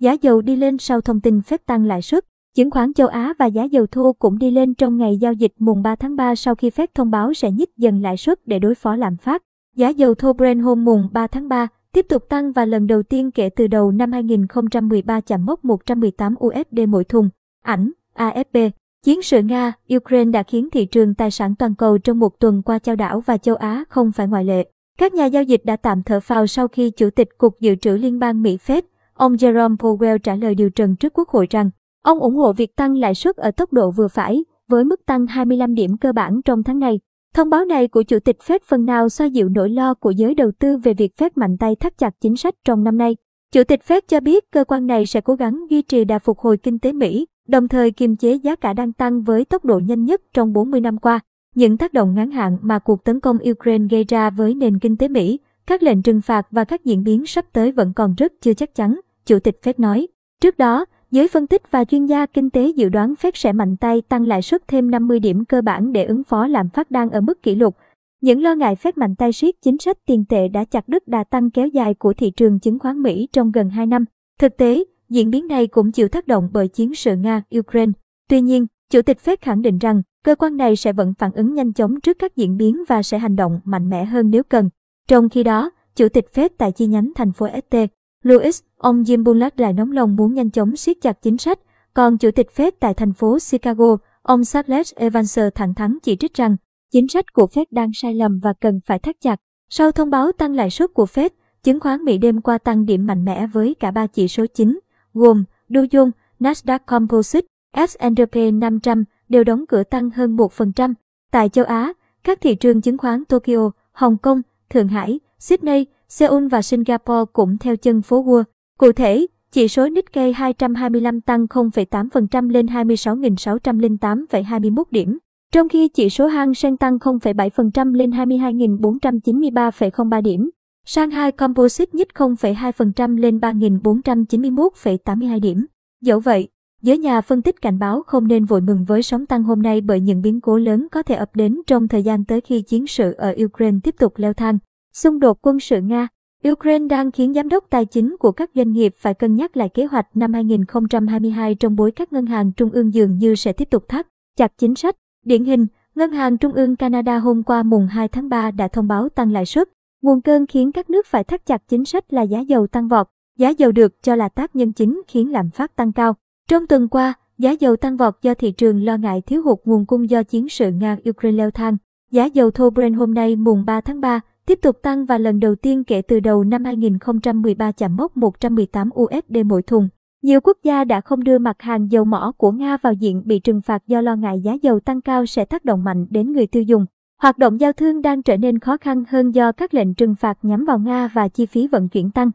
giá dầu đi lên sau thông tin phép tăng lãi suất. Chứng khoán châu Á và giá dầu thô cũng đi lên trong ngày giao dịch mùng 3 tháng 3 sau khi Fed thông báo sẽ nhích dần lãi suất để đối phó lạm phát. Giá dầu thô Brent hôm mùng 3 tháng 3 tiếp tục tăng và lần đầu tiên kể từ đầu năm 2013 chạm mốc 118 USD mỗi thùng. Ảnh AFP Chiến sự Nga-Ukraine đã khiến thị trường tài sản toàn cầu trong một tuần qua trao đảo và châu Á không phải ngoại lệ. Các nhà giao dịch đã tạm thở phào sau khi Chủ tịch Cục Dự trữ Liên bang Mỹ Fed, ông Jerome Powell trả lời điều trần trước Quốc hội rằng ông ủng hộ việc tăng lãi suất ở tốc độ vừa phải, với mức tăng 25 điểm cơ bản trong tháng này. Thông báo này của Chủ tịch Fed phần nào xoa dịu nỗi lo của giới đầu tư về việc Fed mạnh tay thắt chặt chính sách trong năm nay. Chủ tịch Fed cho biết cơ quan này sẽ cố gắng duy trì đà phục hồi kinh tế Mỹ, đồng thời kiềm chế giá cả đang tăng với tốc độ nhanh nhất trong 40 năm qua. Những tác động ngắn hạn mà cuộc tấn công Ukraine gây ra với nền kinh tế Mỹ, các lệnh trừng phạt và các diễn biến sắp tới vẫn còn rất chưa chắc chắn, Chủ tịch Fed nói. Trước đó, giới phân tích và chuyên gia kinh tế dự đoán Fed sẽ mạnh tay tăng lãi suất thêm 50 điểm cơ bản để ứng phó lạm phát đang ở mức kỷ lục. Những lo ngại Fed mạnh tay siết chính sách tiền tệ đã chặt đứt đà tăng kéo dài của thị trường chứng khoán Mỹ trong gần 2 năm. Thực tế, diễn biến này cũng chịu tác động bởi chiến sự Nga-Ukraine. Tuy nhiên, Chủ tịch Fed khẳng định rằng cơ quan này sẽ vẫn phản ứng nhanh chóng trước các diễn biến và sẽ hành động mạnh mẽ hơn nếu cần. Trong khi đó, Chủ tịch Fed tại chi nhánh thành phố ST, Louis, ông Jim Bullard lại nóng lòng muốn nhanh chóng siết chặt chính sách, còn Chủ tịch Fed tại thành phố Chicago, ông Charles Evans thẳng thắn chỉ trích rằng chính sách của Fed đang sai lầm và cần phải thắt chặt. Sau thông báo tăng lãi suất của Fed, chứng khoán Mỹ đêm qua tăng điểm mạnh mẽ với cả ba chỉ số chính, gồm Dow Jones, Nasdaq Composite, S&P 500 đều đóng cửa tăng hơn 1%. Tại châu Á, các thị trường chứng khoán Tokyo, Hồng Kông, Thượng Hải, Sydney, Seoul và Singapore cũng theo chân phố Wall. Cụ thể, chỉ số Nikkei 225 tăng 0,8% lên 26.608,21 điểm, trong khi chỉ số Hang Seng tăng 0,7% lên 22.493,03 điểm. Shanghai Composite nhích 0,2% lên 3.491,82 điểm. Dẫu vậy, giới nhà phân tích cảnh báo không nên vội mừng với sóng tăng hôm nay bởi những biến cố lớn có thể ập đến trong thời gian tới khi chiến sự ở Ukraine tiếp tục leo thang. Xung đột quân sự Nga Ukraine đang khiến giám đốc tài chính của các doanh nghiệp phải cân nhắc lại kế hoạch năm 2022 trong bối các ngân hàng trung ương dường như sẽ tiếp tục thắt chặt chính sách. Điển hình, Ngân hàng Trung ương Canada hôm qua mùng 2 tháng 3 đã thông báo tăng lãi suất. Nguồn cơn khiến các nước phải thắt chặt chính sách là giá dầu tăng vọt. Giá dầu được cho là tác nhân chính khiến lạm phát tăng cao. Trong tuần qua, giá dầu tăng vọt do thị trường lo ngại thiếu hụt nguồn cung do chiến sự Nga-Ukraine leo thang. Giá dầu thô Brent hôm nay mùng 3 tháng 3 tiếp tục tăng và lần đầu tiên kể từ đầu năm 2013 chạm mốc 118 USD mỗi thùng. Nhiều quốc gia đã không đưa mặt hàng dầu mỏ của Nga vào diện bị trừng phạt do lo ngại giá dầu tăng cao sẽ tác động mạnh đến người tiêu dùng. Hoạt động giao thương đang trở nên khó khăn hơn do các lệnh trừng phạt nhắm vào Nga và chi phí vận chuyển tăng.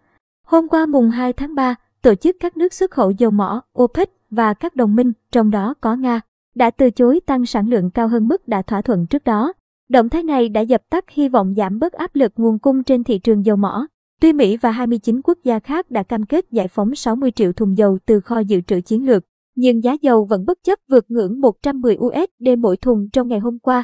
Hôm qua mùng 2 tháng 3, tổ chức các nước xuất khẩu dầu mỏ OPEC và các đồng minh, trong đó có Nga, đã từ chối tăng sản lượng cao hơn mức đã thỏa thuận trước đó. Động thái này đã dập tắt hy vọng giảm bớt áp lực nguồn cung trên thị trường dầu mỏ. Tuy Mỹ và 29 quốc gia khác đã cam kết giải phóng 60 triệu thùng dầu từ kho dự trữ chiến lược, nhưng giá dầu vẫn bất chấp vượt ngưỡng 110 USD mỗi thùng trong ngày hôm qua,